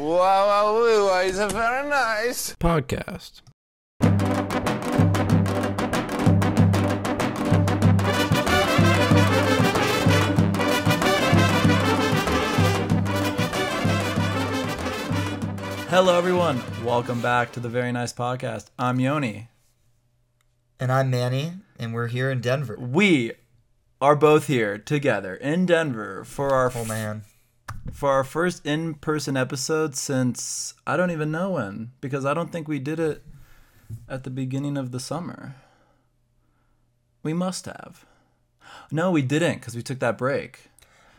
Wow, wow, wow, it's a very nice. podcast. Hello, everyone. Welcome back to the Very Nice Podcast. I'm Yoni. And I'm Manny, and we're here in Denver. We are both here together in Denver for our Oh man. For our first in-person episode since I don't even know when because I don't think we did it at the beginning of the summer. We must have. No, we didn't because we took that break.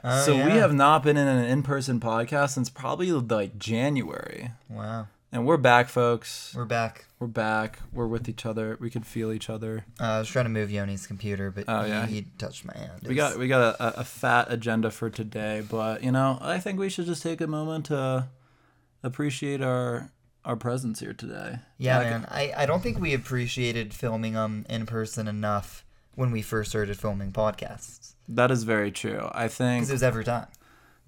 Oh, so we have not been in an in-person podcast since probably like January. Wow. And we're back, folks. We're back. We're back. We're with each other. We can feel each other. Uh, I was trying to move Yoni's computer, but Oh, he, yeah. he touched my hand. We got we got a, a fat agenda for today, but you know, I think we should just take a moment to appreciate our our presence here today. Yeah, Back- man. I, I don't think we appreciated filming them in person enough when we first started filming podcasts. That is very true. I think Because it was every time.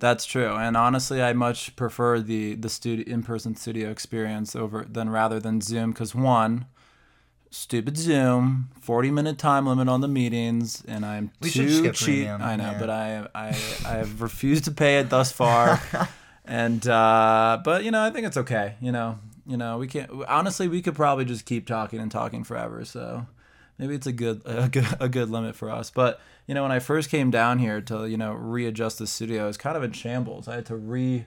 That's true, and honestly, I much prefer the the studio in person studio experience over than rather than Zoom because one. Stupid Zoom, forty minute time limit on the meetings, and I'm We too cheap. I know, yeah. but I I I have refused to pay it thus far. and uh but you know i think it's okay you know you know we can't honestly we could probably just keep talking and talking forever so maybe it's a good a good, a good limit for us. But you know when i first came down here to you know readjust the studio it's kind of in shambles. I had to re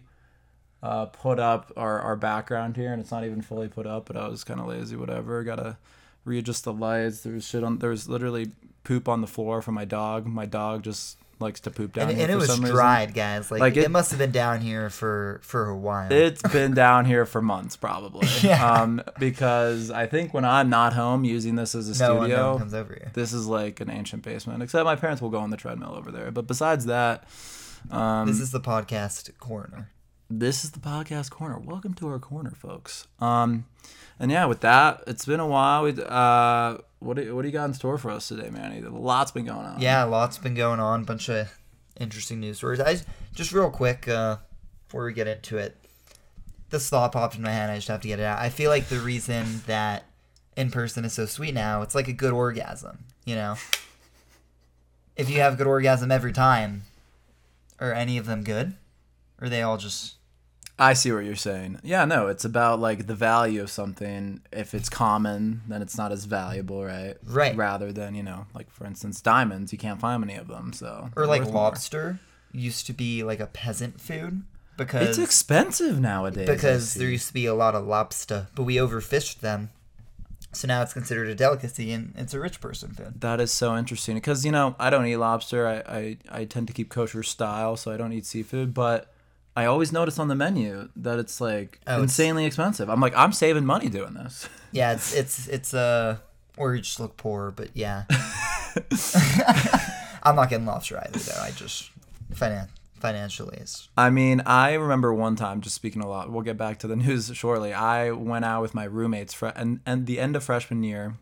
uh, put up our, our background here and it's not even fully put up but i was kind of lazy whatever. Gotta readjust the lights. There was shit on there was literally poop on the floor from my dog. My dog just likes to poop down And, here and it was some reason. dried, guys. Like, Like, it, it- must have been down here for, for a while. It's been down here for months, probably. Yeah. Um, because I think when I'm not home using this as a no studio, one comes over here. this is like an ancient basement. Except my parents will go on the treadmill over there. But besides that, um, This is the podcast corner. This is the podcast corner. Welcome to our corner, folks. Um, and yeah, with that, it's been a while. We, uh, what do, what do you got in store for us today, Manny? A lot's been going on. Yeah, lots been going on. Bunch of interesting news stories. I just real quick uh, before we get into it, this thought popped in my head. I just have to get it out. I feel like the reason that in person is so sweet now, it's like a good orgasm. You know, if you have a good orgasm every time, are any of them good? Or are they all just I see what you're saying. Yeah, no, it's about like the value of something. If it's common, then it's not as valuable, right? Right. Rather than you know, like for instance, diamonds. You can't find many of them, so or like worth more. lobster used to be like a peasant food because It's expensive nowadays. Because there used to be a lot of lobster, but we overfished them. So now it's considered a delicacy and it's a rich person food. that is so interesting because you know I don't eat lobster. I, I I tend to keep kosher style, so I don't eat seafood. But I always notice on the menu that it's like Oh, it's- insanely expensive. I'm like, I'm saving money doing this. Yeah, it's it's it's uh or you just look poor, but yeah. I'm not getting lobster either though. I just finan- financially is. I mean, I remember one time, just speaking a lot, we'll get back to the news shortly. I went out with my roommates, and, and the end of freshman year,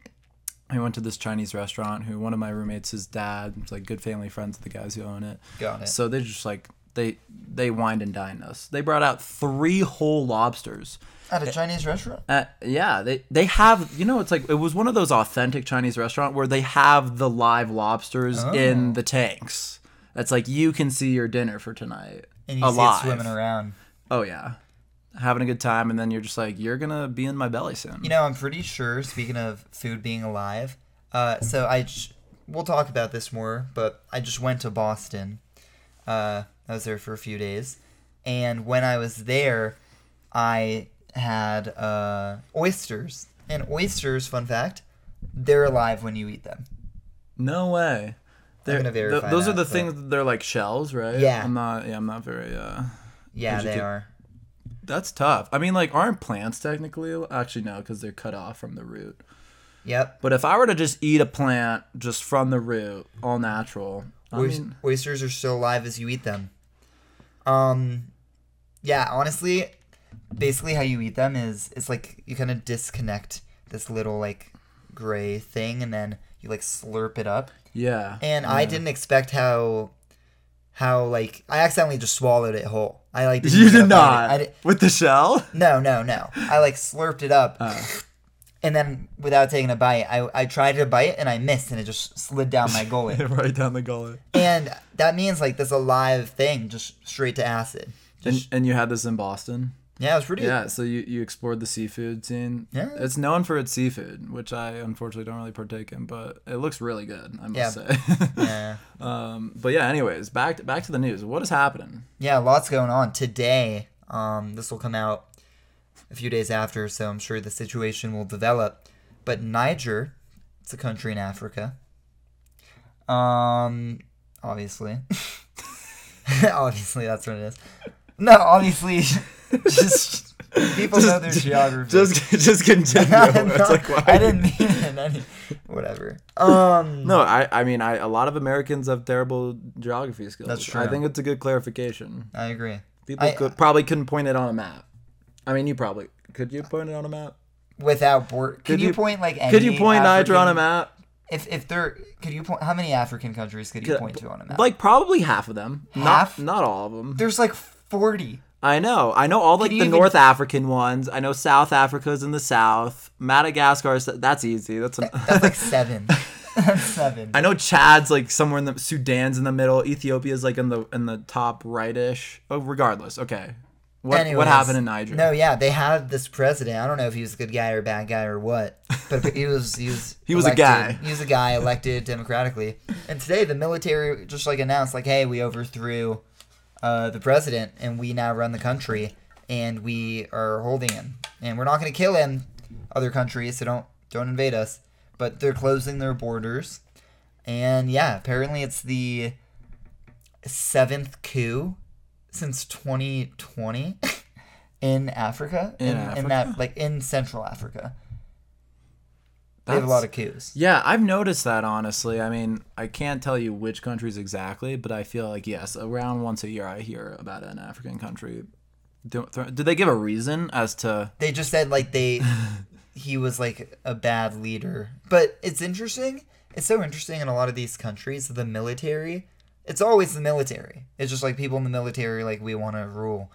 I went to this Chinese restaurant who one of my roommates, his dad, was like good family friends of the guys who own it. got it. So they just like, they they wined and dined us. They brought out three whole lobsters. At a Chinese restaurant? Uh, yeah, they they have you know it's like it was one of those authentic Chinese restaurant where they have the live lobsters in Oh. the tanks. That's like you can see your dinner for tonight. And you alive. see it swimming around. Oh yeah, having a good time, and then you're just like, you're gonna be in my belly soon. You know, I'm pretty sure. Speaking of food being alive, uh, so I j- we'll talk about this more, but I just went to Boston. Uh, I was there for a few days, and when I was there, I had uh, oysters. And oysters, fun fact, they're alive when you eat them. no way. They're, gonna th- verify those are the things. that They're like shells, right? Yeah. I'm not. Yeah, I'm not very. uh Yeah, they are. That's tough. I mean, like, aren't plants technically? Actually, no, because they're cut off from the root. Yep. But if I were to just eat a plant just from the root, all natural, I mean, oysters are still alive as you eat them. Um, yeah, honestly, basically how you eat them is it's like you kind of disconnect this little like gray thing and then you like slurp it up. yeah. And I didn't expect how how like I accidentally just swallowed it whole. I like You did not I did, with the shell. no, no, no. I like slurped it up. Uh. And then without taking a bite, I, I tried to bite and I missed and it just slid down my gullet. right down the gullet. and that means like this alive thing just straight to acid. And, and you had this in Boston. yeah, it was pretty. Yeah, so you, you explored the seafood scene. Yeah. It's known for its seafood, which I unfortunately don't really partake in, but it looks really good, I must Yeah. say. Yeah. um, but yeah, anyways, back to, back to the news. What is happening? Yeah, lots going on today. Um, this will come out a few days after, so I'm sure the situation will develop. But Niger, it's a country in Africa. Um, obviously, obviously that's what it is. No, obviously, just people know their geography. Just just continue. No, It's like, why I didn't mean it. Any, whatever. Um, No, I I mean I a lot of Americans have terrible geography skills. That's true. I think it's a good clarification. I agree. People I- could probably couldn't point it on a map. I mean, you probably could. You point it on a map? Without board, could, Could you, you- point like any Could you point Niger on a map? If if there, could you point? How many African countries could you point to on a map? Like probably half of them. Half? Not not all of them. There's like forty. I know. I know all like the even- North African ones. I know South Africa's in the south. Madagascar is that's easy. That's an, That's like seven. That's seven. I know Chad's like somewhere in the Sudan's in the middle. Ethiopia's like in the in the top rightish. Oh, regardless. Okay. What Anyways, what happened in Niger? No, yeah, they had this president. I don't know if he was a good guy or a bad guy or what, but he was he was He was a guy. He was a guy elected democratically. And today the military just like announced like, hey, we overthrew uh, the president and we now run the country and we are holding him and we're not going to kill him. Other countries, so don't don't invade us. But they're closing their borders, and yeah, apparently it's the seventh coup since 2020 in Africa. In in that like in Central Africa. They have a lot of coups. Yeah, I've noticed that honestly. I mean, I can't tell you which countries exactly, but I feel like yes, around once a year I hear about an African country. Do, did they give a reason as to? They just said like they he was like a bad leader. But it's interesting. It's so interesting in a lot of these countries, the military, it's always the military. It's just like people in the military like we want to rule.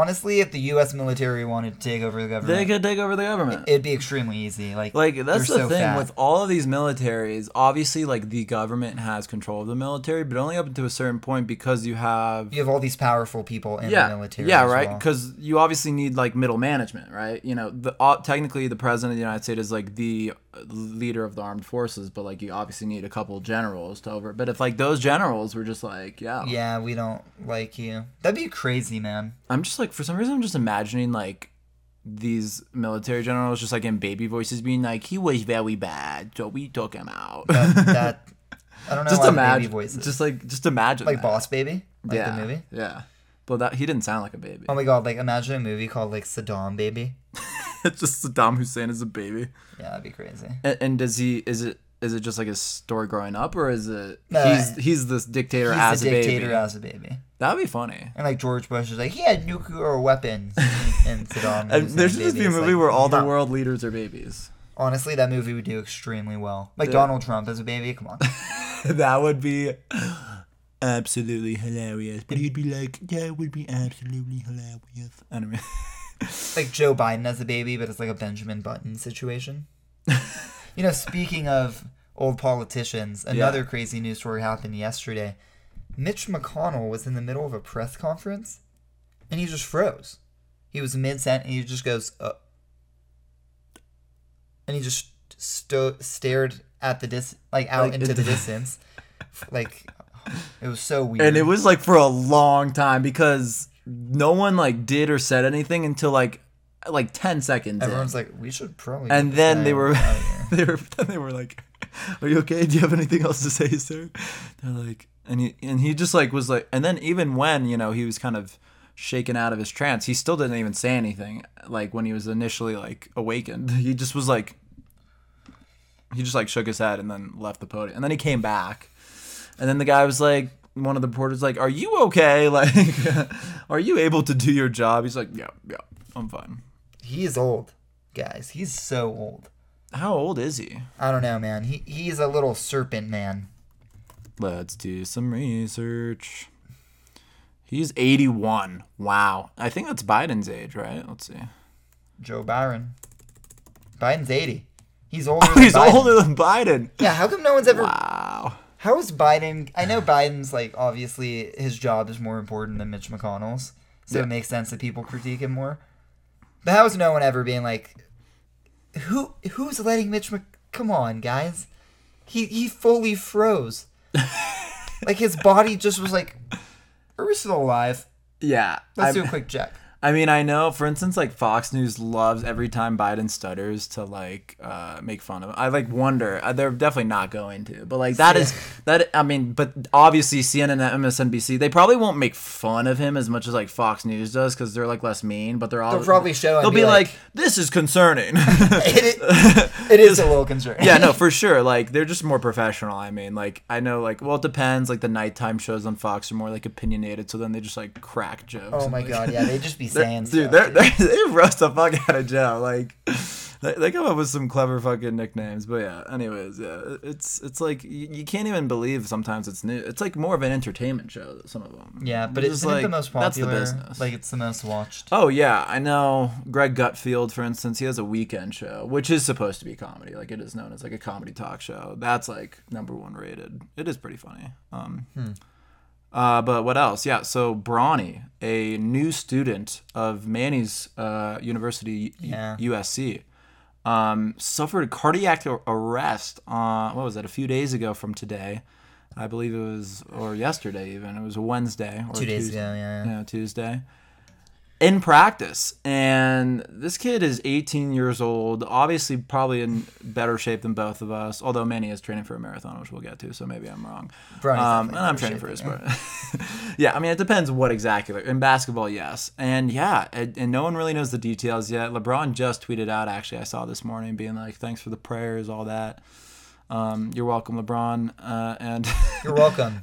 Honestly, if the US military wanted to take over the government, They could take over the government. it'd be extremely easy. Like Like that's the so thing fat. with all of these militaries. Obviously, like the government has control of the military, but only up to a certain point because you have you have all these powerful people in yeah, the military. yeah, right. well. Because you obviously need like middle management, right? You know, the uh, technically the president of the United States is like the leader of the armed forces, but like you obviously need a couple generals to over. But if like those generals were just like, yeah, Yeah, we don't like you. That'd be crazy, man. I'm just like for some reason I'm just imagining like these military generals just like in baby voices being like, he was very bad, so we took him out. That, that I don't know just why imagine, baby voices. just like just imagine like that. Boss Baby, like yeah, the movie. yeah. But that he didn't sound like a baby. Oh my god, like imagine a movie called like Saddam Baby. it's just Saddam Hussein as a baby. Yeah, that'd be crazy. And, and does he? Is it? Is it just like his story growing up, or is it No, he's he's this dictator He's as a dictator baby? as a baby. That'd be funny. And like George Bush is like, he had nuclear weapons. and Saddam. And there should just be a movie like, where all the "Nah." world leaders are babies. Honestly, that movie would do extremely well. Like Yeah. Donald Trump as a baby. Come on. that would be absolutely hilarious. But he'd be like, "That would be absolutely hilarious." I mean, like Joe Biden as a baby, but it's like a Benjamin Button situation. you know, speaking of old politicians, another crazy news story happened yesterday. Mitch McConnell was in the middle of a press conference, and he just froze. He was mid sentence, and he just goes, uh, and he just sto- stared at the dis like out Like, into the distance, like it was so weird. and it was like for a long time because no one like did or said anything until like like ten seconds. in. everyone's like, we should probably. and then they were they were then they were like are you okay do you have anything else to say sir they're like and he and he just like was like and then even when you know he was kind of shaken out of his trance he still didn't even say anything like when he was initially like awakened he just was like he just like shook his head and then left the podium and then he came back and then the guy was like one of the reporters like are you okay like are you able to do your job he's like yeah yeah i'm fine He is old, guys. He's so old. how old is he I don't know, man. He he's a little serpent man. Let's do some research. He's 81. Wow. I think that's Biden's age, right? Let's see. Joe Byron. Biden's 80. He's older than He's Biden. older than Biden. Yeah, how come no one's ever Wow. How is Biden? I know Biden's like obviously his job is more important than Mitch McConnell's, so Yeah. it makes sense that people critique him more. But how is no one ever being like, who who's letting Mitch? Mc- Come on, guys, he he fully froze. Like his body just was like, are we still alive? Yeah. Let's I'm- do a quick check. I mean, I know, for instance, like Fox News loves every time Biden stutters to like uh, make fun of him. I like wonder uh, they're definitely not going to, but like that is that. I mean, but obviously CNN and MSNBC they probably won't make fun of him as much as like Fox News does because they're like less mean. But they're all They'll probably show They'll be be like, like- "This is concerning." It, it is a little concerning. yeah, no, for sure. Like they're just more professional. I mean, like I know, like well, it depends. Like the nighttime shows on Fox are more like opinionated, so then they just like crack jokes. Oh my like, god, yeah, they just be saying dude, stuff. they're, they're, they roast the fuck out of Joe. Like, they, they come up with some clever fucking nicknames. But yeah, anyways, yeah, it's it's like you, you can't even believe sometimes it's new. It's like more of an entertainment show. Some of them. yeah, but It's like, the most That's the business. Like it's the most watched. Oh yeah, I know. Greg Gutfield, for instance, he has a weekend show, which is supposed to be comedy. Like it is known as like a comedy talk show. That's like number one rated. It is pretty funny. Um, uh, but what else? Yeah. So Bronny, a new student of Manny's uh, University, Yeah. USC, um, suffered a cardiac arrest. On, what was that? A few days ago from today. I believe it was, or yesterday even. It was a Wednesday or Two days Tuesday ago, yeah. yeah. yeah, Tuesday. In practice, and this kid is 18 years old. Obviously, probably in better shape than both of us. Although Manny is training for a marathon, which we'll get to, so maybe I'm wrong. Um, and I'm training for his sport. yeah, I mean, it depends what exactly. In basketball, yes, and yeah, and, and no one really knows the details yet. LeBron just tweeted out. Actually, I saw this morning, being like, "Thanks for the prayers, all that." Um, you're welcome, LeBron. Uh, and You're welcome.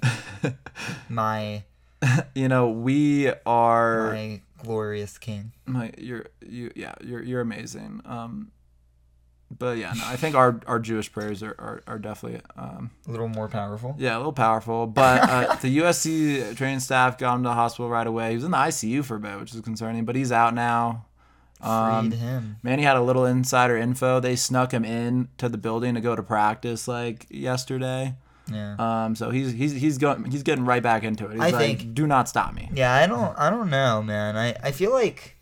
my you know, we are. my glorious king. my you're you yeah you're you're amazing um but yeah no, i think our our jewish prayers are are, are definitely um A little more powerful. yeah a little powerful but uh, the usc training staff got him to the hospital right away he was in the icu for a bit which is concerning but he's out now um Freed him. Manny had a little insider info. They snuck him in to the building to go to practice like yesterday. Yeah. Um, so he's he's he's going he's getting right back into it. He's I like, think- do not stop me. Yeah, I don't I don't know, man. I, I feel like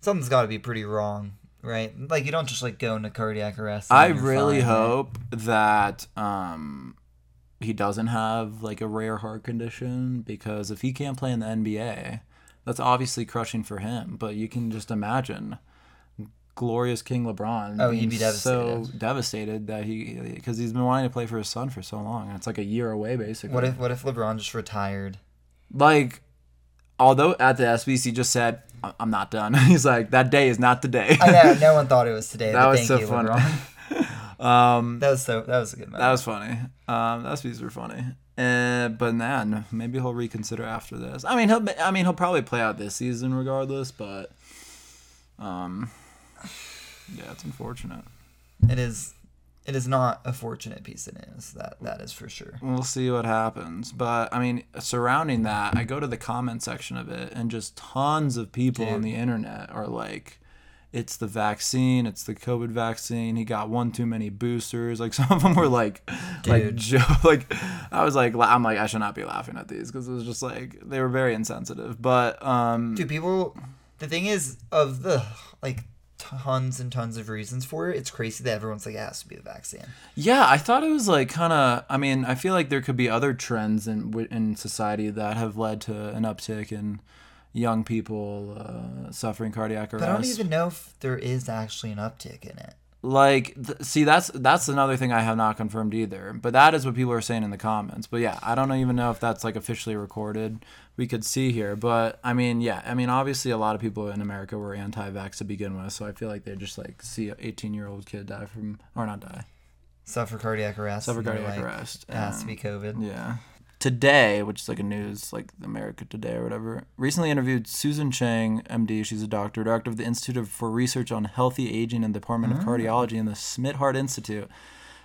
something's gotta be pretty wrong, right? Like you don't just like go into cardiac arrest. I really fine, right? hope that um he doesn't have like a rare heart condition because if he can't play in the NBA, that's obviously crushing for him. But you can just imagine glorious King LeBron Oh, he'd be so devastated. devastated that he because he's been wanting to play for his son for so long and it's like a year away basically. What if what if LeBron just retired? like although at the ESPYs just said "I- I'm not done. He's like that day is not the day. I know no one thought it was today. That was so you, funny. Um That was so that was a good moment. That was funny. Um, that speeds were funny. Uh, but man, maybe he'll reconsider after this. I mean, he'll. I mean, he'll probably play out this season regardless. But, um, yeah, it's unfortunate. It is it is not a fortunate piece of news. That that is for sure. We'll see what happens. But I mean, surrounding that, I go to the comment section of it, and just tons of people on the internet are like. It's the vaccine. It's the COVID vaccine. He got one too many boosters. Like some of them were like, like Dude. Joe. Like I was like, I'm like, I should not be laughing at these because it was just like they were very insensitive. But um, Dude, people the thing is of the like tons and tons of reasons for it, it's crazy that everyone's like it has to be the vaccine. Yeah, I thought it was like kind of. I mean, I feel like there could be other trends in in society that have led to an uptick in young people uh, suffering cardiac arrest. But I don't even know if there is actually an uptick in it. Like, th- see, that's that's another thing I have not confirmed either. But that is what people are saying in the comments. But yeah, I don't even know if that's like officially recorded. We could see here, but I mean, yeah, I mean, obviously, a lot of people in America were anti-vax to begin with, so I feel like they just like see an 18-year-old kid die from or not die, Suffer cardiac arrest. suffer cardiac like, arrest. It has to be COVID. Yeah. Today, which is like a news, like America Today or whatever, recently interviewed Susan Cheng, MD. She's a doctor, director of the Institute for Research on Healthy Aging in the Department of ah. Cardiology in the Smidt Heart Institute.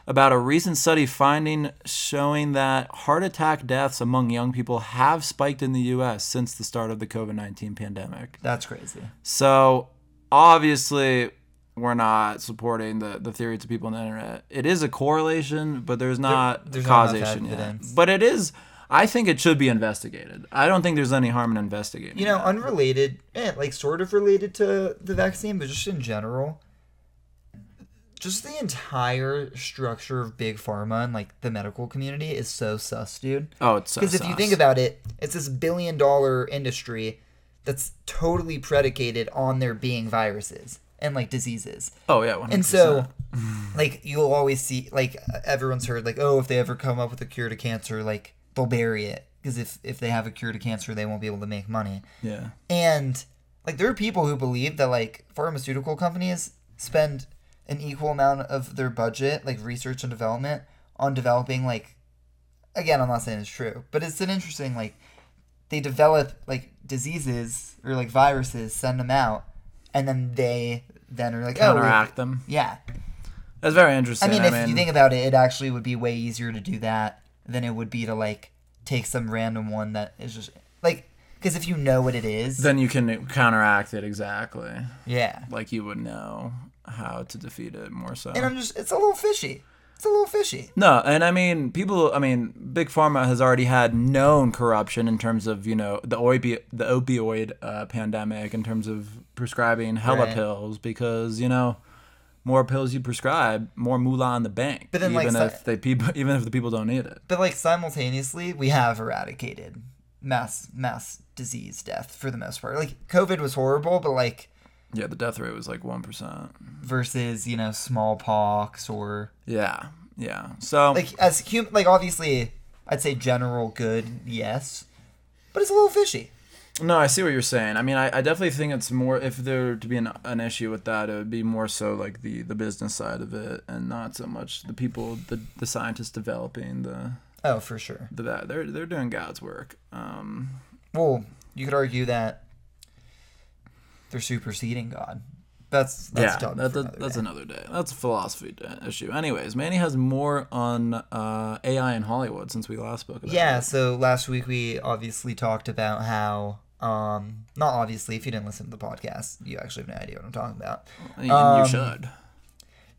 about a recent study finding showing that heart attack deaths among young people have spiked in the U.S. since the start of the COVID nineteen pandemic. That's crazy. So obviously, we're not supporting the, the theory to people on the internet. It is a correlation, but there's not there's not causation yet. But it is. I think it should be investigated. I don't think there's any harm in investigating. You know, that. unrelated, eh, like sort of related to the vaccine, but just in general, just the entire structure of big pharma and like the medical community is so sus, dude. oh, it's so Because if you think about it, it's this billion dollar industry that's totally predicated on there being viruses and like diseases. oh yeah, 100%. And so, like, you'll always see, like, everyone's heard, like, oh, if they ever come up with a cure to cancer, like, they'll bury it. Because if, if they have a cure to cancer, they won't be able to make money. yeah, And, like, there are people who believe that, like, pharmaceutical companies spend an equal amount of their budget, like, research and development, on developing, like, again, I'm not saying it's true, but it's an interesting, like, they develop, like, diseases or, like, viruses, send them out, and then they then are like, oh, counteract them. yeah. That's very interesting. I mean, if you think about it, it actually would be way easier to do that than it would be to like take some random one that is just like because if you know what it is, then you can counteract it exactly, yeah. like you would know how to defeat it more so. And I'm just, it's a little fishy. It's a little fishy. No, and I mean, people. I mean, big pharma has already had known corruption in terms of you know the opi- the opioid uh, pandemic in terms of prescribing hella Right. pills because you know more pills you prescribe, more moolah in the bank. But then, even so- if they people, even if the people don't need it. But like simultaneously, we have eradicated mass mass disease death for the most part. Like COVID was horrible, but like Yeah, the death rate was like one percent. versus you know smallpox or Yeah, yeah. So like as human like obviously I'd say general good yes, but it's a little fishy. No, I see what you're saying. I mean, I, I definitely think it's more if there were to be an, an issue with that, it would be more so like the the business side of it, and not so much the people, the the scientists developing the Oh, for sure. the that they're they're doing God's work. Um, Well, you could argue that they're superseding God. That's that's yeah, that, that, another that's day. another day. That's a philosophy issue. Anyways, Manny has more on uh, AI in Hollywood since we last spoke about. Yeah, it. so last week we obviously talked about how um not obviously if you didn't listen to the podcast, you actually have no idea what I'm talking about. And Um, you should.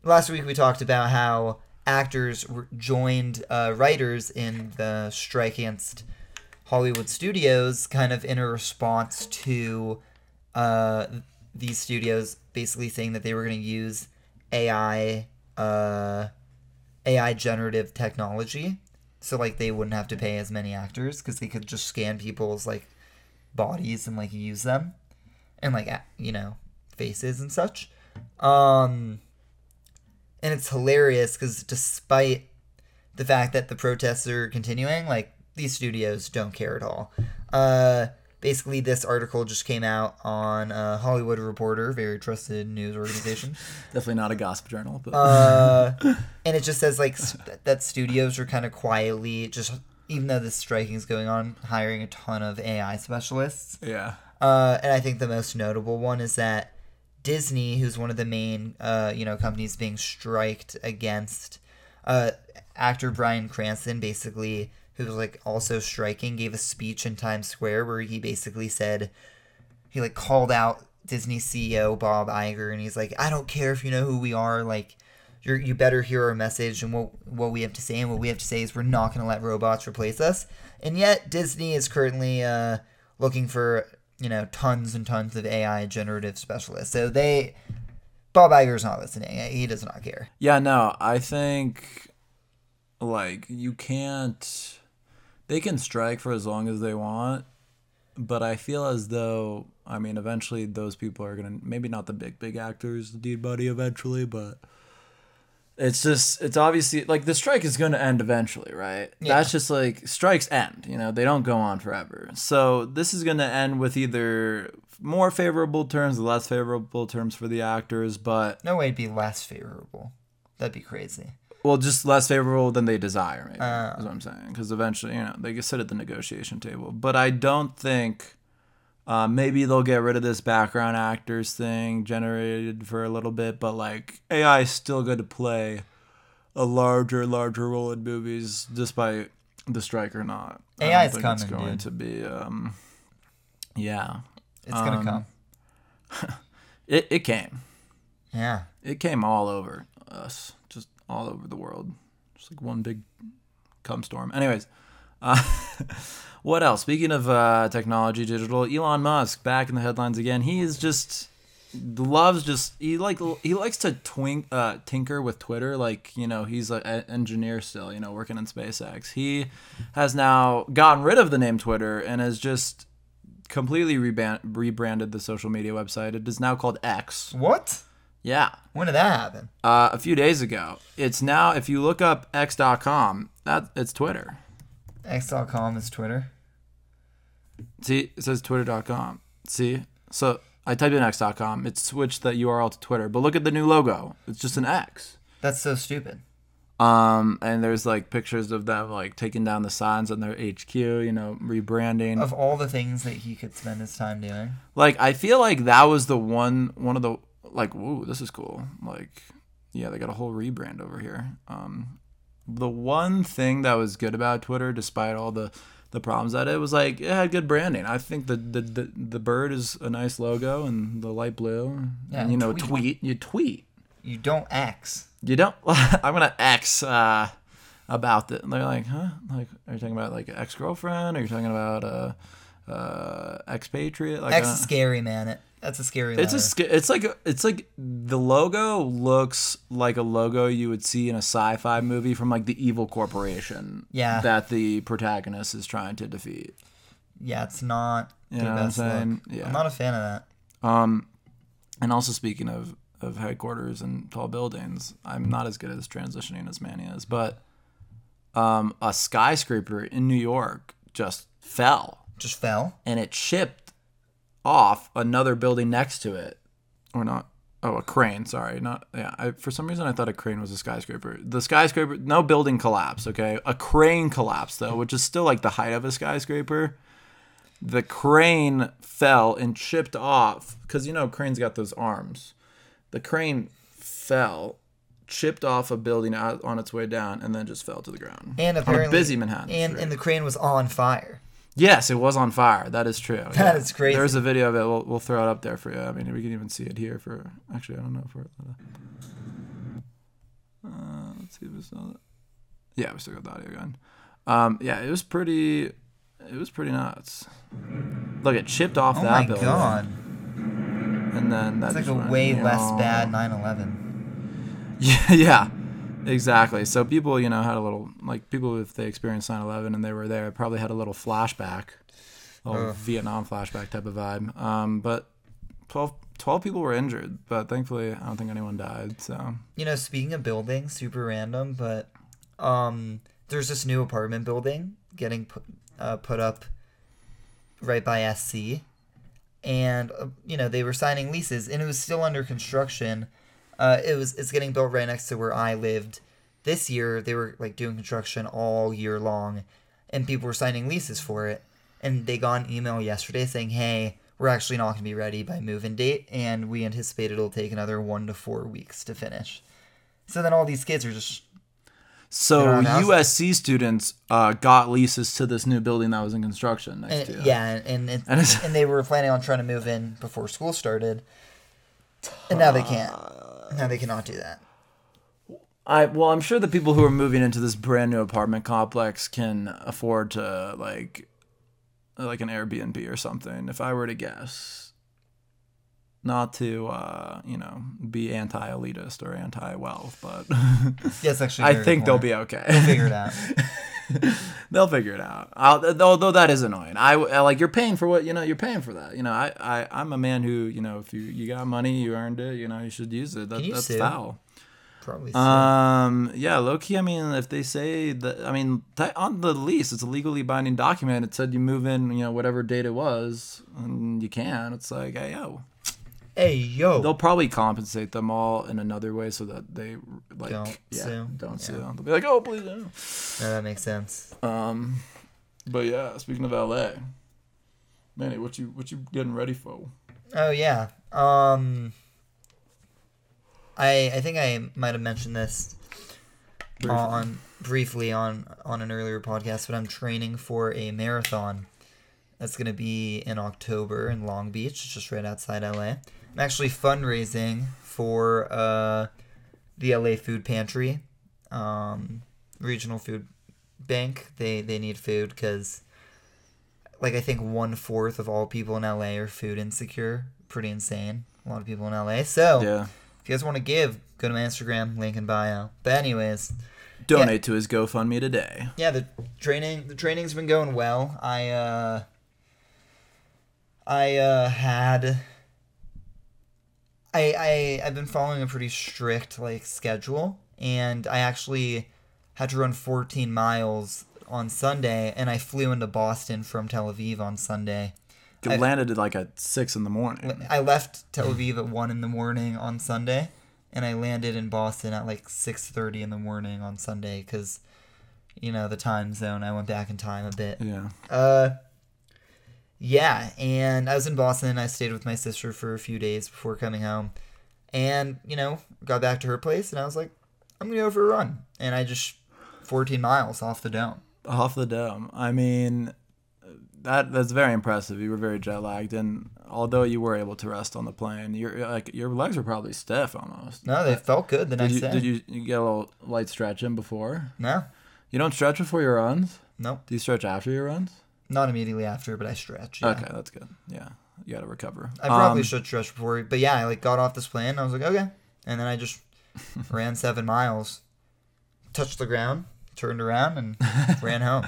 Last week we talked about how actors joined uh, writers in the strike against Hollywood studios, kind of in a response to uh, these studios basically saying that they were going to use AI, uh, AI generative technology, so like they wouldn't have to pay as many actors because they could just scan people's like bodies and like use them, and like you know faces and such. Um, and it's hilarious because despite the fact that the protests are continuing, like these studios don't care at all. Uh, basically, this article just came out on uh, Hollywood Reporter, very trusted news organization, Definitely not a gossip journal, but uh, and it just says like st- that studios are kind of quietly just. Even though this striking is going on, hiring a ton of AI specialists. yeah. Uh, and I think the most notable one is that Disney, who's one of the main, uh, you know, companies being striked against, uh, actor Bryan Cranston, basically, who was like also striking, gave a speech in Times Square where he basically said, he like called out Disney CEO Bob Iger, and he's like, I don't care if you know who we are, like. You're, you better hear our message and what what we have to say and what we have to say is we're not going to let robots replace us and yet Disney is currently uh, looking for you know tons and tons of AI generative specialists. So they, Bob Iger's not listening. He does not care. Yeah, no, I think like you can't they can strike for as long as they want, but I feel as though I mean eventually those people are going to maybe not the big big actors need buddy eventually, but it's just it's obviously like the strike is going to end eventually, right? Yeah. That's just like strikes end, you know, they don't go on forever. So this is going to end with either more favorable terms, less favorable terms for the actors, but No way it'd be less favorable. That'd be crazy. Well, just less favorable than they desire, maybe. Uh. is what I'm saying. Because eventually, you know, they get sit at the negotiation table. But I don't think uh, maybe they'll get rid of this background actors thing generated for a little bit. But like AI is still going to play a larger, larger role in movies, despite the strike or not. I don't think coming, It's going dude. to be. Um, yeah, It's gonna Um, come. it it came. Yeah. It came all over us, all over the world, just like one big cum storm. Anyways, uh, what else? Speaking of uh, technology, digital, Elon Musk back in the headlines again. He is just loves just he like he likes to twink uh, tinker with Twitter. Like you know he's an engineer still, you know, working in SpaceX. He has now gotten rid of the name Twitter and has just completely reban- rebranded the social media website. It is now called X. What? Yeah When did that happen? uh, a few days ago. It's now if you look up x.com, that it's Twitter. X.com is Twitter. See, it says twitter.com. See? So I typed in x.com, it switched the URL to Twitter. But look at the new logo. It's just an X. That's so stupid. Um, and there's like pictures of them like taking down the signs on their HQ, you know, rebranding. Of all the things that he could spend his time doing. like I feel like that was the one one of the like whoa this is cool. Like yeah they got a whole rebrand over here. Um the one thing that was good about Twitter despite all the the problems that it was like it had good branding. I think the the the, the bird is a nice logo and the light blue. Yeah, and you know tweet. tweet you tweet. You don't X. you don't I'm gonna X uh about it. And they're like huh? Like are you talking about like ex girlfriend are you talking about uh uh expatriate like X uh, is scary, man. It, that's a scary it's a letter. sca- it's like it's like the logo looks like a logo you would see in a sci-fi movie from like the evil corporation Yeah. that the protagonist is trying to defeat yeah, it's not You the know what I'm saying? look. Yeah. I'm not a fan of that. um and also speaking of of headquarters and tall buildings i'm not as good at transitioning as manny is but um a skyscraper in new york just fell Just fell. and it chipped off another building next to it, or not. Oh, a crane. Sorry, not yeah. I, for some reason, I thought a crane was a skyscraper. The skyscraper, no building collapse. Okay, a crane collapsed though, which is still like the height of a skyscraper. The crane fell and chipped off because you know cranes got those arms. The crane fell, chipped off a building out on its way down, and then just fell to the ground. And apparently, busy Manhattan. And street. and the crane was on fire. Yes, it was on fire. That is true. yeah That is crazy. There's a video of it. We'll, we'll throw it up there for you. I mean, we can even see it here for. Actually, I don't know if we're. Uh, let's see if we still. Yeah, we still got the audio going. Um, yeah, it was pretty. It was pretty nuts. Look, it chipped off Oh that my building, god. and then that's like a way less bad 9/11. Yeah, yeah, exactly. So people, you know, had a little like people if they experienced 9/11 and they were there, probably had a little flashback, a little Ugh. Vietnam flashback type of vibe. Um, but 12, 12 people were injured, but thankfully I don't think anyone died. So You know, speaking of buildings, super random, but um, there's this new apartment building getting put uh, put up right by SC, and uh, you know they were signing leases, and it was still under construction. Uh, it was it's getting built right next to where I lived. This year they were like doing construction all year long, and people were signing leases for it. And they got an email yesterday saying, "Hey, we're actually not going to be ready by move-in date, and we anticipate it'll take another one to four weeks to finish." So then all these kids are just so You don't have USC students uh, got leases to this new building that was in construction next and, to you. yeah, and and, and, And and they were planning on trying to move in before school started, and now they can't. Now they cannot do that. I well, I'm sure the people who are moving into this brand new apartment complex can afford to like like an Airbnb or something. If I were to guess, not to uh, you know be anti-elitist or anti-wealth, but Yes, actually, I think they'll be okay. We'll figure it out. they'll figure it out. I'll, although that is annoying. I I- like you're paying for what you know. You're paying for that. You know, I I I'm a man who you know if you you got money, you earned it. You know, you should use it. That, that's sue? foul. Probably. so. Um. Yeah. Low key. I mean, if they say that, I mean, t- on the lease, it's a legally binding document. It said you move in, you know, whatever date it was, and you can. It's like, hey, yo. Hey, yo. They'll probably compensate them all in another way so that they like Don't yeah, sue. don't Yeah. sue. They'll be like, oh, please. No. no, that makes sense. Um. But yeah, speaking of LA, Manny, what you what you getting ready for? Oh yeah. Um I I think I might have mentioned this Briefly. on briefly on on an earlier podcast, but I'm training for a marathon. That's gonna be in October in Long Beach, just right outside LA. I'm actually fundraising for uh, the LA Food Pantry, um, regional food bank. They they need food because, like, I think one fourth of all people in LA are food insecure. Pretty insane. A lot of people in LA. So Yeah. if you guys want to give, go to my Instagram, link in bio. But anyways, Donate to his GoFundMe today. yeah, the training the training's been going well. I uh I uh had I I I've been following a pretty strict like schedule and I actually had to run 14 miles on Sunday and I flew into Boston from Tel Aviv on Sunday. It I- landed at like at six in the morning. I left Tel Aviv at 1 in the morning on Sunday and I landed in Boston at like 6:30 in the morning on Sunday cuz you know the time zone I went back in time a bit. Yeah. Uh yeah, and I was in Boston. I stayed with my sister for a few days before coming home. And, you know, got back to her place and I was like, I'm going to go for a run. And I just 14 miles off the dome. Off the dome. I mean, that that's very impressive. You were very jet lagged, and although you were able to rest on the plane, your like your legs were probably stiff almost. No, they felt good the Did next you day. did you, you get a little light stretching before? No. You don't stretch before your runs. Nope. Do you stretch after your runs? Not immediately after, but I stretch. yeah. Okay, that's good. Yeah, you got to recover. I probably Um, should stretch before, but yeah, I like got off this plane. I was like, okay, and then I just ran seven miles, touched the ground, turned around, and ran home.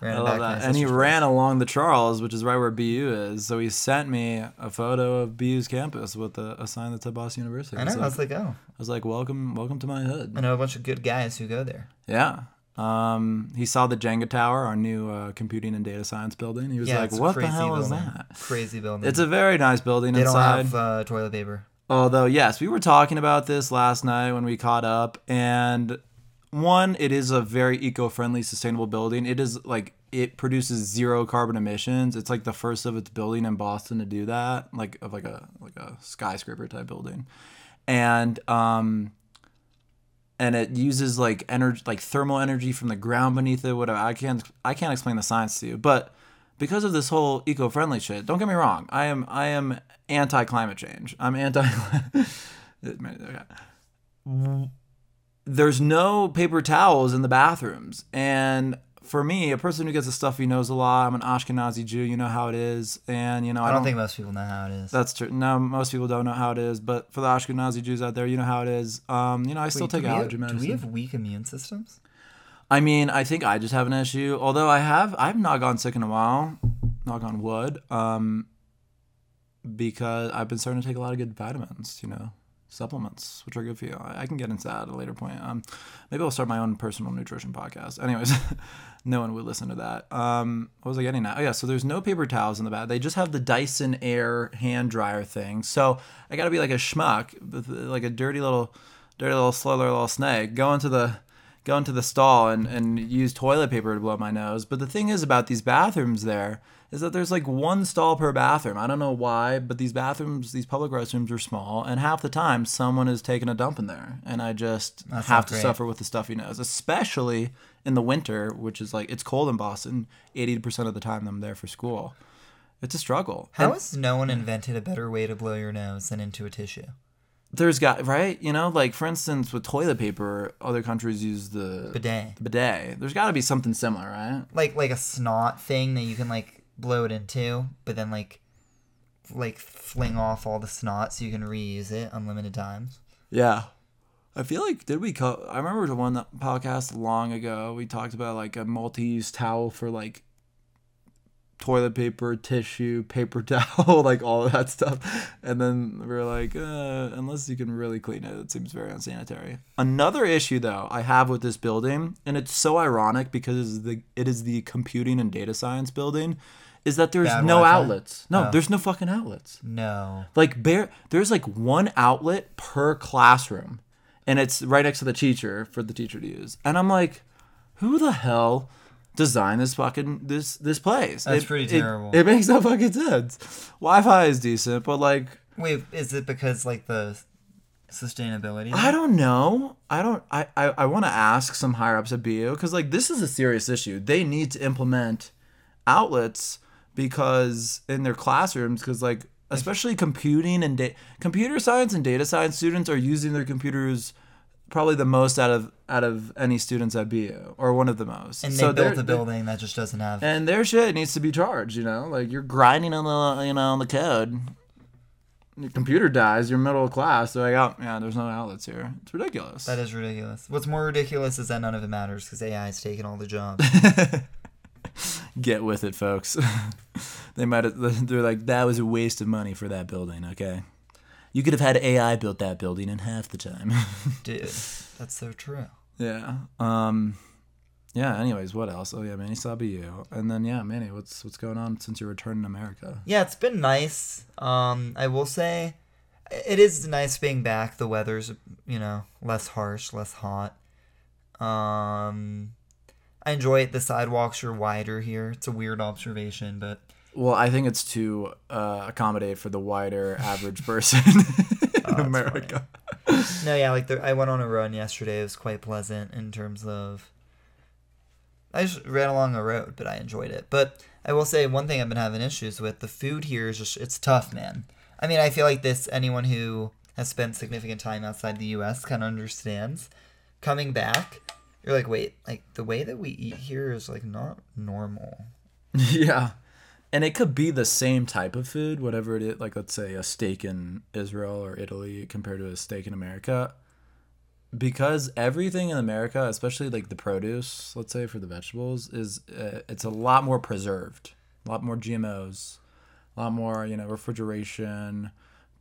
Ran I love that. And he sister's ran along the Charles, which is right where BU is. So he sent me a photo of BU's campus with a, a sign that said Boston University. place. I know. I was was like, oh, I was like, welcome, welcome to my hood. I know a bunch of good guys who go there. Yeah. Um, he saw the Jenga Tower, our new uh, computing and data science building. He was yeah, like, "What the hell is that?" Crazy building. It's a very nice building they don't have uh, toilet paper. Although, yes, we were talking about this last night when we caught up, and one, it is a very eco-friendly, sustainable building. It is like it produces zero carbon emissions. It's like the first of its building in Boston to do that, like of like a like a skyscraper type building, and um, and it uses like energy, like thermal energy from the ground beneath it. Whatever. I can't I can't explain the science to you, but because of this whole eco-friendly shit, don't get me wrong. I am I am anti climate change. I'm anti. There's no paper towels in the bathrooms, and for me, a person who gets a stuffy nose a lot, I'm an Ashkenazi Jew. You know how it is, and you know I don't think most people know how it is. that's true. No, most people don't know how it is, but for the Ashkenazi Jews out there, you know how it is. Um, you know, I still take we have- allergy medicine. Do we have weak immune systems? I mean, I think I just have an issue. Although I have, I've not gone sick in a while. Knock on wood. Um, because I've been starting to take a lot of good vitamins. You know, supplements, which are good for you. I, I can get into that at a later point. Um, maybe I'll start my own personal nutrition podcast. Anyways, no one would listen to that. Um, what was I getting at? Oh yeah, so there's no paper towels in the bath. They just have the Dyson Air hand dryer thing. So I got to be like a schmuck, like a dirty little, dirty little slither little snake, go into the go into the stall and, and use toilet paper to blow my nose. But the thing is about these bathrooms there is that there's like one stall per bathroom. I don't know why, but these bathrooms, these public restrooms are small, and half the time someone is taking a dump in there, and I just That's have to great. suffer with the stuffy nose, especially in the winter, which is like it's cold in Boston. Eighty percent of the time I'm there for school. It's a struggle. How And has no one invented a better way to blow your nose than into a tissue? there's got right, you know, like for instance with toilet paper, other countries use the Bidet. the bidet. There's got to be something similar, right? Like like a snot thing that you can like blow it into, but then like like fling off all the snot so you can reuse it unlimited times. Yeah. I feel like did we co- I remember the one podcast long ago we talked about like a multi-use towel for like toilet paper, tissue, paper towel, like all that stuff. And then we were like, uh, unless you can really clean it, it seems very unsanitary. Another issue though I have with this building, and it's so ironic because it is the it is the computing and data science building, is that there's Bad no Wi-Fi? outlets. No, Oh. there's no fucking outlets. No. Like bare there's like one outlet per classroom and it's right next to the teacher for the teacher to use. And I'm like, who the hell designed this fucking this this place? That's pretty terrible. It, makes no fucking sense. Wi-Fi is decent, but like Wait, is it because like the sustainability. I don't know. I don't. I I, I want to ask some higher ups at BU because like this is a serious issue. They need to implement outlets because in their classrooms because like especially computing and da- computer science and data science students are using their computers probably the most out of out of any students at BU or one of the most. and they So built a building that just doesn't have. and their shit needs to be charged. You know, like you're grinding on the you know on the code. Your computer dies. You're middle of class. So like, oh yeah, there's no outlets here. It's ridiculous. that is ridiculous. What's more ridiculous is that none of it matters because AI is taking all the jobs. Get with it, folks. they might have. They're like that was a waste of money for that building. Okay, you could have had AI build that building in half the time. Dude, that's so true. yeah. Um. Yeah. Anyways, what else? Oh yeah, Manny saw BU, and then yeah, Manny, what's what's going on since your return in America? Yeah, it's been nice. Um, I will say, it is nice being back. The weather's you know less harsh, less hot. Um, I enjoy it. The sidewalks are wider here. It's a weird observation, but Well, I think it's to uh, accommodate for the wider average person in America. no, yeah, like the, I went on a run yesterday. It was quite pleasant in terms of. I just ran along a road, but I enjoyed it. But I will say one thing I've been having issues with the food here is just it's tough, man. I mean, I feel like this anyone who has spent significant time outside the U.S. kind of understands. Coming back, you're like, wait, like the way that we eat here is like not normal. yeah. And it could be the same type of food, whatever it is. Like, let's say a steak in Israel or Italy compared to a steak in America. Because everything in America, especially like the produce, let's say for the vegetables, is uh, it's a lot more preserved, a lot more GMOs, a lot more you know refrigeration,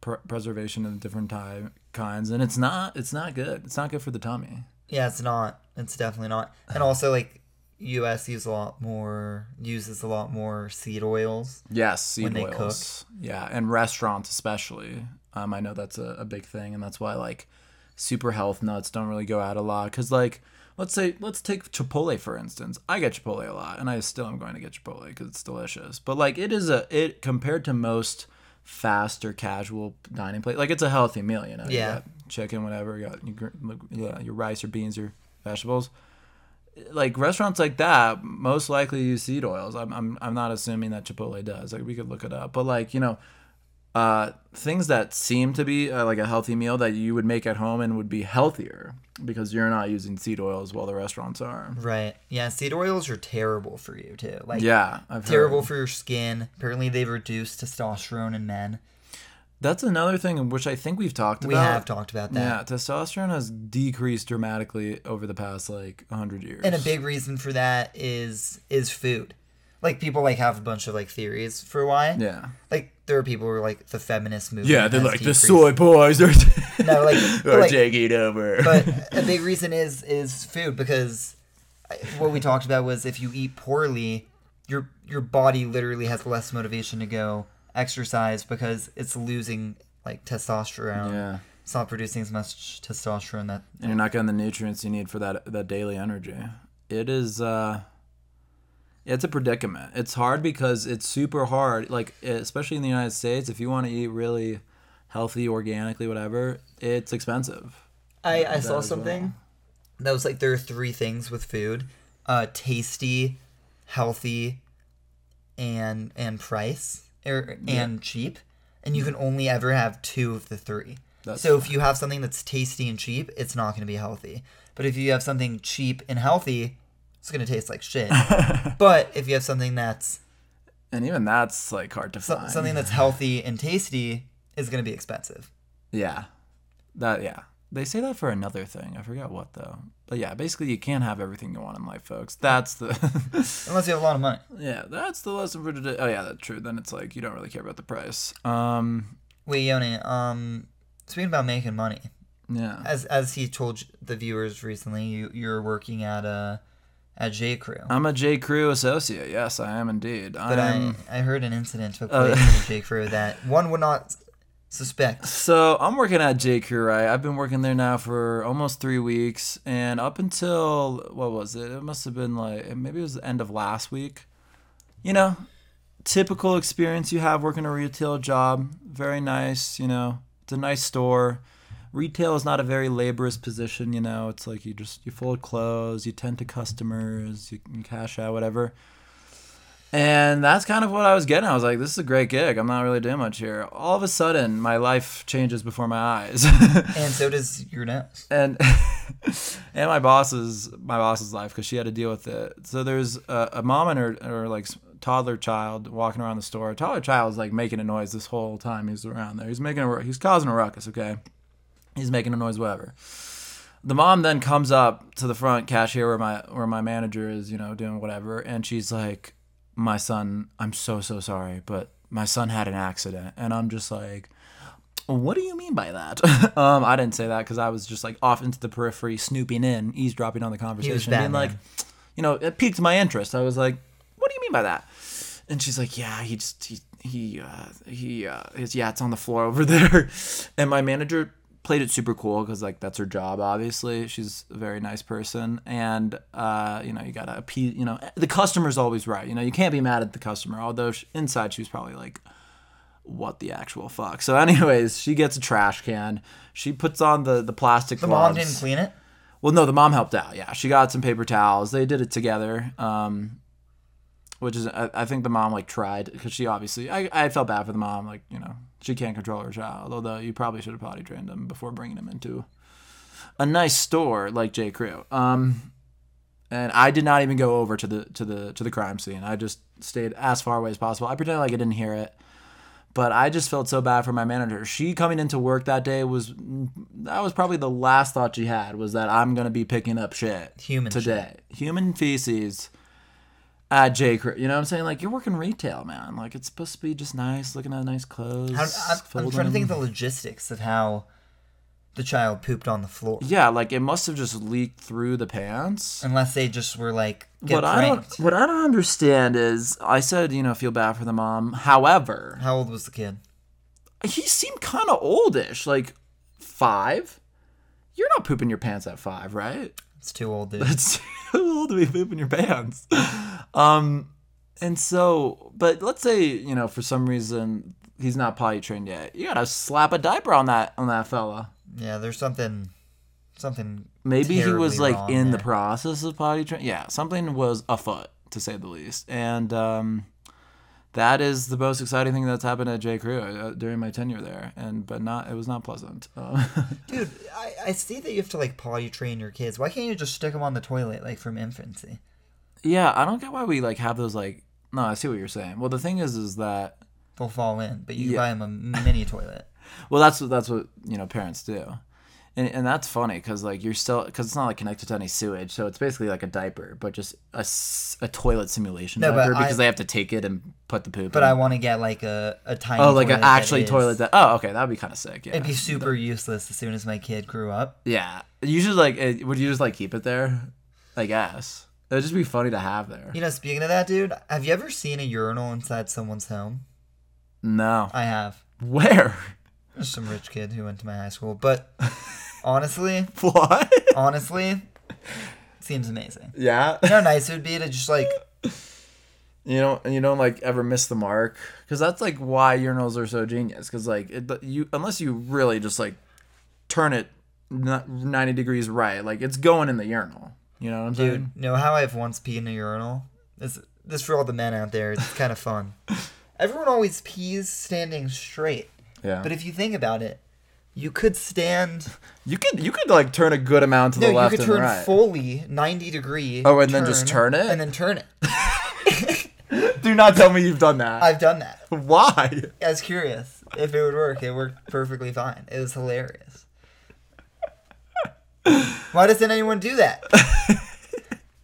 pr- preservation of different type kinds, and it's not it's not good. It's not good for the tummy. Yeah, it's not. It's definitely not. And also, like, U.S. use a lot more uses a lot more seed oils. Yes, seed when they oils. Yeah, and restaurants especially. Um, I know that's a, a big thing, and that's why like super health nuts don't really go out a lot. Cause like let's say let's take Chipotle for instance. I get Chipotle a lot, and I still am going to get Chipotle because it's delicious. But like it is a it compared to most fast or casual dining place, like it's a healthy meal. You know, Yeah. Chicken, whatever. You got your, yeah, your rice, your beans, your vegetables like restaurants like that most likely use seed oils. I'm I'm I'm not assuming that Chipotle does. Like we could look it up, but like you know, uh, things that seem to be uh, like a healthy meal that you would make at home and would be healthier because you're not using seed oils while the restaurants are. Right. Yeah, seed oils are terrible for you too. Like Yeah, I've terrible heard. for your skin. Apparently, they've reduced testosterone in men. That's another thing in which I think we've talked We about. We have talked about that. Yeah, testosterone has decreased dramatically over the past like 100 years. And a big reason for that is is food. Like people like have a bunch of like theories for why. yeah. Like there are people who are like the feminist movement. Yeah, they're like the soy boys are, No, like, are like- taking over. but a big reason is is food because uh, what we talked about was if you eat poorly, your your body literally has less motivation to go exercise because it's losing like testosterone. yeah. It's not producing as much testosterone that and you're not getting the nutrients you need for that that daily energy. It is uh it's a predicament. It's hard because it's super hard like especially in the United States if you want to eat really healthy organically whatever, it's expensive. I, I That saw something well. that was like there are three things with food: uh, tasty, healthy, and and price Er, or and cheap. And you can only ever have two of the three. That's so if you have something that's tasty and cheap, it's not going to be healthy. But if you have something cheap and healthy, it's going to taste like shit. but if you have something that's And even that's like hard to so- find. something that's healthy and tasty is going to be expensive. Yeah. That yeah. They say that for another thing. I forget what though. But yeah, basically you can't have everything you want in life, folks. That's the Unless you have a lot of money. Yeah, that's the lesson for today. Oh yeah, that's true. Then it's like you don't really care about the price. Um Wait, Yoni, um speaking about making money. yeah. as as he told the viewers recently, you you're working at a at J Crew. I'm a J. Crew associate. Yes, I am indeed. But I'm I I heard an incident took Uh, place at J Crew that one would not suspect. so I'm working at J. Crew, right? I've been working there now for almost three weeks, and up until what was it? It must have been like maybe it was the end of last week. You know, typical experience you have working a retail job. Very nice. You know, it's a nice store. retail is not a very laborious position. You know, it's like you just you fold clothes, you tend to customers, you, you cash out, whatever. And that's kind of what I was getting. I was like, this is a great gig. I'm not really doing much here. All of a sudden, my life changes before my eyes. And so does your nose. and and my boss's my boss's life because she had to deal with it. So there's a, a mom and her, her like toddler child walking around the store. Toddler child is like making a noise this whole time he's around there. He's making a he's causing a ruckus. Okay, he's making a noise. Whatever. The mom then comes up to the front cashier where my where my manager is, you know, doing whatever, and she's like, "My son, I'm so so sorry, but my son had an accident," and I'm just like what do you mean by that? um, I didn't say that because I was just like off into the periphery, snooping in, eavesdropping on the conversation, being like, you know, it piqued my interest. I was like, what do you mean by that? And she's like, yeah, he just he he uh, he uh, his yeah, it's on the floor over there. And my manager played it super cool because like that's her job. Obviously, she's a very nice person, and uh, you know, you gotta appease. You know, the customer's always right. You know, you can't be mad at the customer. Although she, inside she was probably like what the actual fuck. So, anyways, she gets a trash can. She puts on the the plastic The mom didn't clean it. Well, no, the mom helped out. Yeah, she got some paper towels. They did it together. Um, which is I, I think the mom like tried because she obviously I, I felt bad for the mom like you know she can't control her child although you probably should have potty trained him before bringing him into a nice store like J Crew. Um, and I did not even go over to the to the to the crime scene. I just stayed as far away as possible. I pretended like I didn't hear it. But I just felt so bad for my manager. She coming into work that day was that was probably the last thought she had was that I'm gonna be picking up shit Human today, human feces at J Crew. You know what I'm saying? Like you're working retail, man. Like it's supposed to be just nice, looking at nice clothes. How, I'm, I'm trying to think of the logistics of how the child pooped on the floor. Yeah, like it must have just leaked through the pants. Unless they just were like get What I don't pranked. what I don't understand is I said, you know, feel bad for the mom. However, How old was the kid? he seemed kind of oldish, like 5. You're not pooping your pants at 5, right? It's too old, dude. It's too old to be pooping your pants. Um, and so, but let's say you know for some reason he's not potty trained yet. You gotta slap a diaper on that on that fella. yeah, there's something, something. Maybe he was like in the process of potty train. Yeah, something was afoot to say the least. And um, that is the most exciting thing that's happened at J Crew uh, during my tenure there. And but not it was not pleasant. Uh, Dude, I, I see that you have to like potty train your kids. Why can't you just stick them on the toilet like from infancy? yeah, I don't get why we like have those like. No, I see what you're saying. Well, the thing is, is that They'll fall in, but you Yeah. buy them a mini toilet. Well, that's what that's what you know parents do, and and that's funny because like you're still because it's not like connected to any sewage, so it's basically like a diaper, but just a, a toilet simulation No, diaper because I- they have to take it and put the poop. But in. I want to get like a, a tiny. oh, like an actually is- toilet that. Oh, okay, that'd be kind of sick. Yeah, It'd be super useless as soon as my kid grew up. yeah. You should like. eh, Would you just like keep it there? I guess it'd just be funny to have there. You know, speaking of that, dude, have you ever seen a urinal inside someone's home? No, I have. where? There's some rich kid who went to my high school, but honestly, What? honestly, seems amazing. yeah. You know how nice it would be to just like You don't you don't like ever miss the mark because that's like why urinals are so genius because like it, you unless you really just like turn it n- 90 degrees right like it's going in the urinal you know what i'm saying? Dude, saying know how I've once peed in a urinal? This this for all the men out there. It's kind of fun. Everyone always pees standing straight, yeah but if you think about it, you could stand. you could you could like turn a good amount to No, the left you could turn right fully ninety degree. Oh, and then just turn it? and then turn it. do not tell me you've done that I've done that. why I was curious if it would work. It worked perfectly fine. It was hilarious. Why doesn't anyone do that?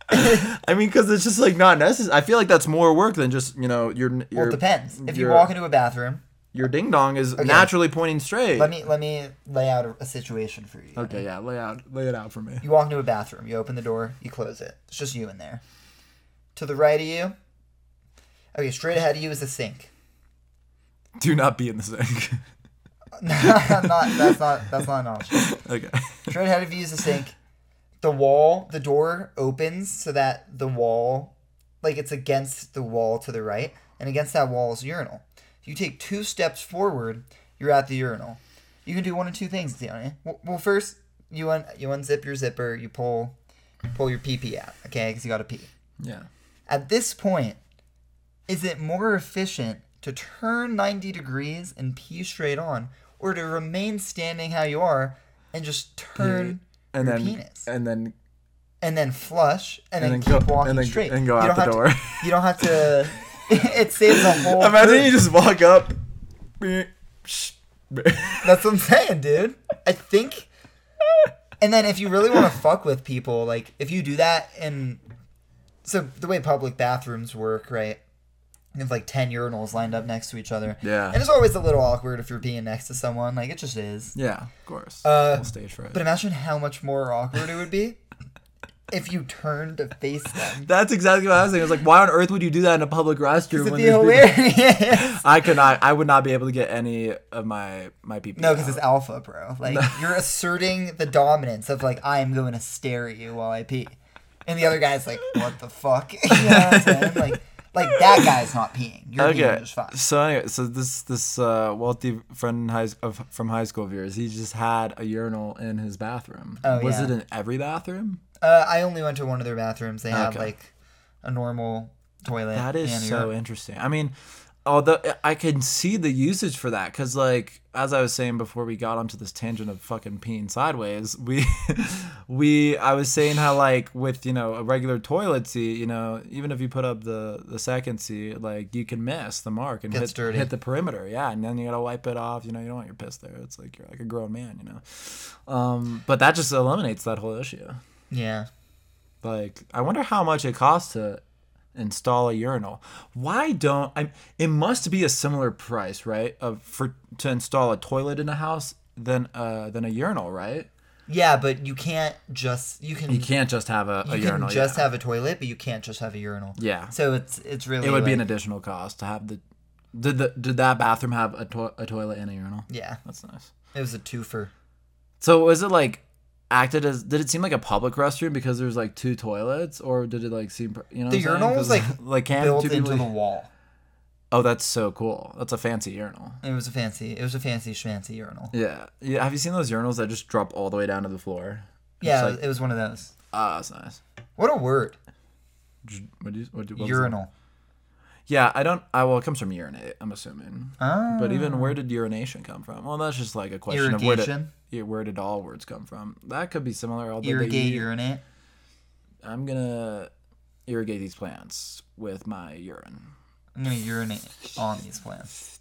i mean because it's just like not necessary i feel like that's more work than just you know your your Well, it depends. If you walk into a bathroom, your ding dong is naturally pointing straight let me let me lay out a, a situation for you. okay yeah lay out lay it out for me You walk into a bathroom. You open the door. You close it. It's just you in there. To the right of you. Okay, straight ahead of you is a sink. do not be in the sink not. That's not. That's not an option. okay Straight ahead of you is a sink. The wall, the door opens so that the wall, like it's against the wall to the right, and against that wall is urinal. If you take two steps forward, you're at the urinal. you can do one of two things, Deone. Well, first you un- you unzip your zipper, you pull pull your pee pee out, okay? Because you got to pee. Yeah. At this point, is it more efficient to turn 90 degrees and pee straight on, or to remain standing how you are and just turn And your then penis and then and then flush and, And then, then keep go- walking and then- straight and go You out the door. To, you don't have to. it saves a whole. imagine you just walk up. That's what I'm saying, dude. I think. And then if you really want to fuck with people, like if you do that and so the way public bathrooms work, right? You have like ten urinals lined up next to each other. Yeah. And it's always a little awkward if you're peeing next to someone. Like it just is. yeah, of course. Uh, stage fright. But imagine how much more awkward it would be if you turn to face them. That's exactly what I was saying. I was like, why on earth would you do that in a public restroom? It'd when be there's people- I could not. I would not be able to get any of my my people. No, because it's alpha, bro. Like you're asserting the dominance of like I am going to stare at you while I pee, and the other guy's like, "What the fuck?" you know what I'm saying? Like, like that guy's not peeing. You're peeing Okay. just fine. So anyway, so this this uh, wealthy friend high, of, from high school of yours, he just had a urinal in his bathroom. Oh, Was yeah. it in every bathroom? Uh, I only went to one of their bathrooms. They have Okay. like a normal toilet. That is and a so interesting. I mean, although I can see the usage for that, because like as I was saying before we got onto this tangent of fucking peeing sideways, we we I was saying how like with you know a regular toilet seat, you know, even if you put up the the second seat, like you can miss the mark and Gets hit dirty. hit the perimeter, yeah, and then you gotta wipe it off. You know, you don't want your piss there. It's like you're like a grown man, you know. Um, but that just eliminates that whole issue. Yeah. Like, I wonder how much it costs to install a urinal. Why don't I? It must be a similar price, right? Of for to install a toilet in a house than uh than a urinal, right? Yeah, but you can't just you can You can't just have a, a you urinal. can just yeah. have a toilet, but you can't just have a urinal. yeah. So it's it's really It would be an additional cost to have the. Did the did that bathroom have a, to- a toilet and a urinal? yeah. That's nice. It was a twofer. So was it like acted as? Did it seem like a public restroom because there's like two toilets, or did it like seem? You know, The urinal was like like can built into the wall. Oh, that's so cool. That's a fancy urinal. It was a fancy. It was a fancy schmancy urinal. Yeah. Yeah. Have you seen those urinals that just drop all the way down to the floor? It's Yeah, like- it was one of those. Ah, that's nice. What a word. What do you, what do, what was it? Urinal. Yeah, I don't. I well, it comes from urinate. I'm assuming. Ah. But even where did urination come from? Well, that's just like a question of where did, Irrigation. where did all words come from? That could be similar. Although they Irrigate, u- urinate. I'm gonna irrigate these plants with my urine. I'm gonna urinate on these plants.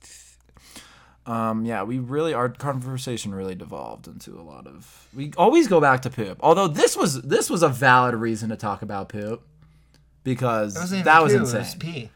Um, yeah, we really our conversation really devolved into a lot of. We always go back to poop. Although this was this was a valid reason to talk about poop because It wasn't even that was insane.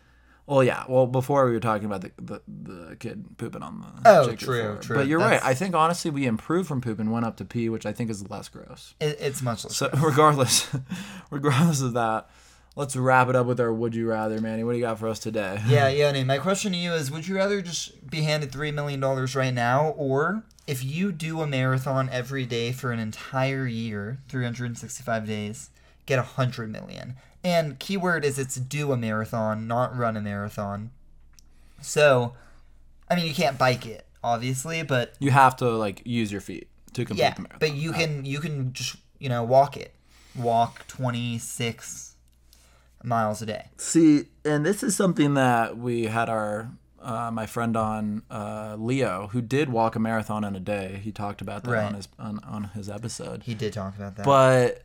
It was pee. Well, yeah. Well, before we were talking about the the, the kid pooping on the. Oh, true, before. true. But you're That's- right. I think honestly we improved from poop and went up to pee, which I think is less gross. It, it's much less. So regardless, regardless of that, let's wrap it up with our would you rather, Manny. What do you got for us today? yeah, Yoni, my question to you is would you rather just be handed $3 million right now, or if you do a marathon every day for an entire year, 365 days, get a $100 million? And keyword is it's do a marathon, not run a marathon. So, I mean, you can't bike it, obviously, but You have to like use your feet to complete yeah, the marathon. but you can you can just you know walk it, walk 26 miles a day. See, and this is something that we had our uh, my friend on uh, Leo, who did walk a marathon in a day. He talked about that Right. on his on, on his episode. He did talk about that. But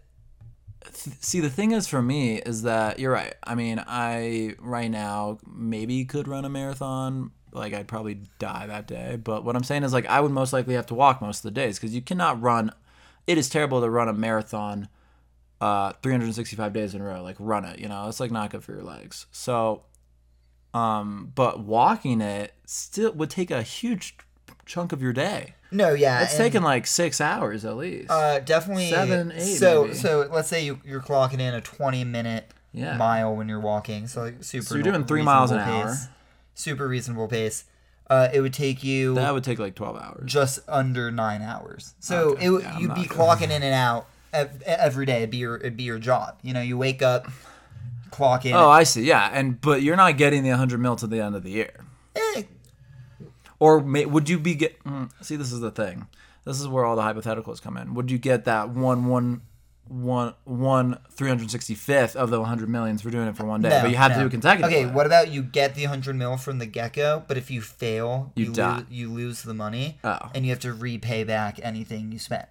see, the thing is for me is that you're right. I mean, I right now maybe could run a marathon. Like I'd probably die that day. But what I'm saying is like I would most likely have to walk most of the days because you cannot run. It is terrible to run a marathon, uh, 365 days in a row. Like run it, you know, it's like not good for your legs. So, um, but walking it still would take a huge chunk of your day. no, yeah, It's taking like six hours at least. Uh, definitely Seven, eight, So, maybe. so let's say you, you're clocking in a 20 minute Yeah. mile when you're walking. So like super. So you're doing three miles an reasonable hour. Super reasonable pace. Uh, it would take you That would take like 12 hours. just under nine hours. So Okay, it yeah, you'd be clocking in and out every day. It'd be your it'd be your job. You know, you wake up, clock in. Oh, I see. Yeah, and but you're not getting the 100 mil to the end of the year. Eh, Or may, would you be get? Mm, see, this is the thing. This is where all the hypotheticals come in. Would you get that one one one one three hundred sixty fifth of the one hundred millions for doing it for one day? No, but you have to do it consecutively. Okay, what about you get the hundred mil from the get go, but if you fail, You you, die. lose, you lose the money, Oh. and you have to repay back anything you spent.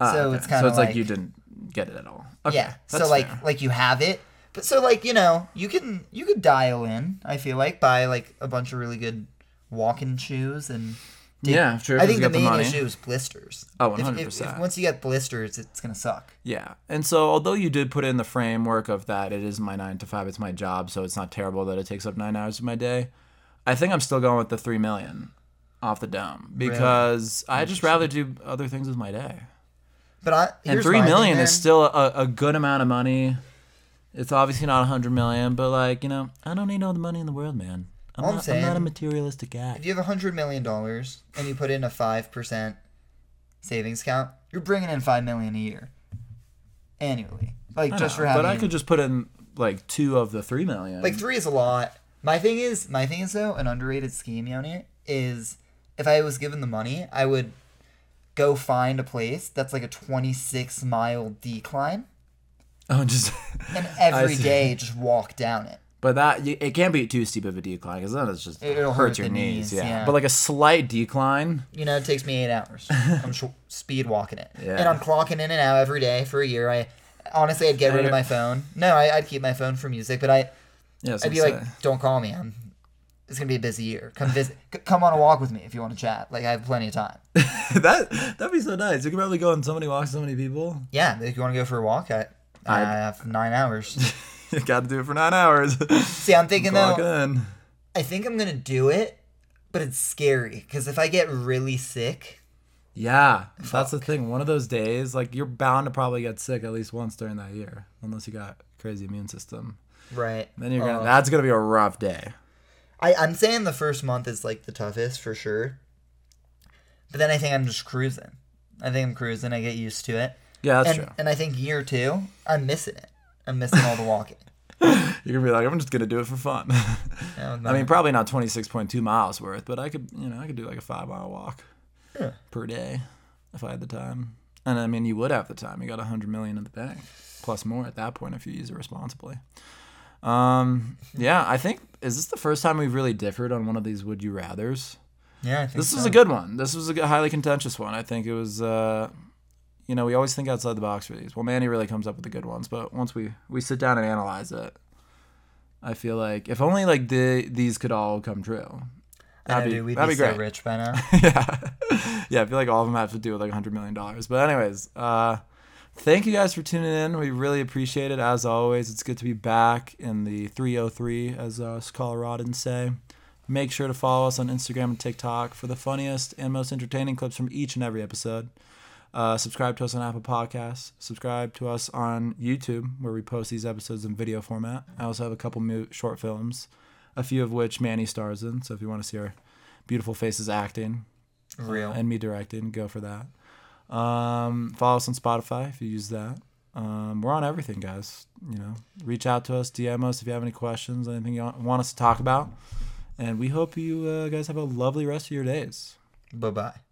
Ah, so okay. it's kind of so it's like, like, you didn't get it at all. Okay, yeah. So like fair. like you have it, but so like you know you can you could dial in. I feel like buy like a bunch of really good walking shoes and. Yeah, if I think the get the main issue is blisters. Oh, If- if- 100%. Once you get blisters, it's gonna suck. Yeah. And so although you did put in the framework of that it is my 9 to 5, it's my job, so it's not terrible that it takes up 9 hours of my day. I think I'm still going with the 3 million off the dome because I just rather do other things with my day. But I And here's 3 my thing, is still a, a good amount of money. It's obviously not a 100 million, but like, you know, I don't need all the money in the world, man. I'm, All I'm not, I'm not a materialistic guy. If you have a hundred million dollars and you put in a five percent savings account, you're bringing in five million a year annually. Like I just know, for having. but I could just put in like 2 of the 3 million. like three is a lot. My thing is, my thing is though, an underrated scheme, Yoni, is if I was given the money, I would go find a place that's like a 26 mile decline, oh, just and every day just walk down it. But that it can't be too steep of a decline because then it's just It'll hurts hurt your knees. knees, yeah. yeah. but like a slight decline. You know, it takes me eight hours. I'm sh- speed walking it, Yeah. and I'm clocking in and out every day for a year. I honestly, I'd get rid of my phone. No, I, I'd keep my phone for music, but I, Yeah, I'd be like, don't call me. I'm. It's gonna be a busy year. Come visit. c- come on a walk with me if you want to chat. Like I have plenty of time. that that'd be so nice. You could probably go on so many walks, so many people. Yeah, if you want to go for a walk, I, I have nine hours. you got to do it for nine hours. See, I'm thinking though. in. I think I'm gonna do it, but it's scary because if I get really sick, Yeah, that's the thing. One of those days, like you're bound to probably get sick at least once during that year, unless you got crazy immune system. right? Then you're gonna. uh, that's gonna be a rough day. I, I'm saying the first month is like the toughest for sure. But then I think I'm just cruising. I think I'm cruising. I get used to it. Yeah, that's and, true. and I think year two, I'm missing it. I'm missing all the walking. You're gonna be like, I'm just gonna do it for fun. Yeah, I mean, probably not 26.2 miles worth, but I could, you know, I could do like a five mile walk Yeah. per day if I had the time. And I mean, you would have the time. You got 100 million in the bank, plus more at that point if you use it responsibly. Um, yeah, I think is this the first time we've really differed on one of these would you rather's? yeah, I think This so. was a good one. This was a highly contentious one. I think it was. Uh, you know, we always think outside the box for these. Well, Manny really comes up with the good ones, but once we we sit down and analyze it, I feel like if only like the these could all come true. That'd be, dude, we'd that'd be, be so great. rich by now. yeah, yeah. I feel like all of them have to do with like hundred million dollars. But anyways, uh, thank you guys for tuning in. We really appreciate it as always. It's good to be back in the 303, as us Coloradans say. Make sure to follow us on Instagram and TikTok for the funniest and most entertaining clips from each and every episode. Uh, subscribe to us on Apple Podcasts. Subscribe to us on YouTube, where we post these episodes in video format. I also have a couple new short films, a few of which Manny stars in. So if you want to see our beautiful faces acting, Real. and me directing. Go for that. Um, follow us on Spotify if you use that. Um, we're on everything, guys. You know, reach out to us, DM us if you have any questions, anything you want us to talk about. And we hope you uh, guys have a lovely rest of your days. Bye bye.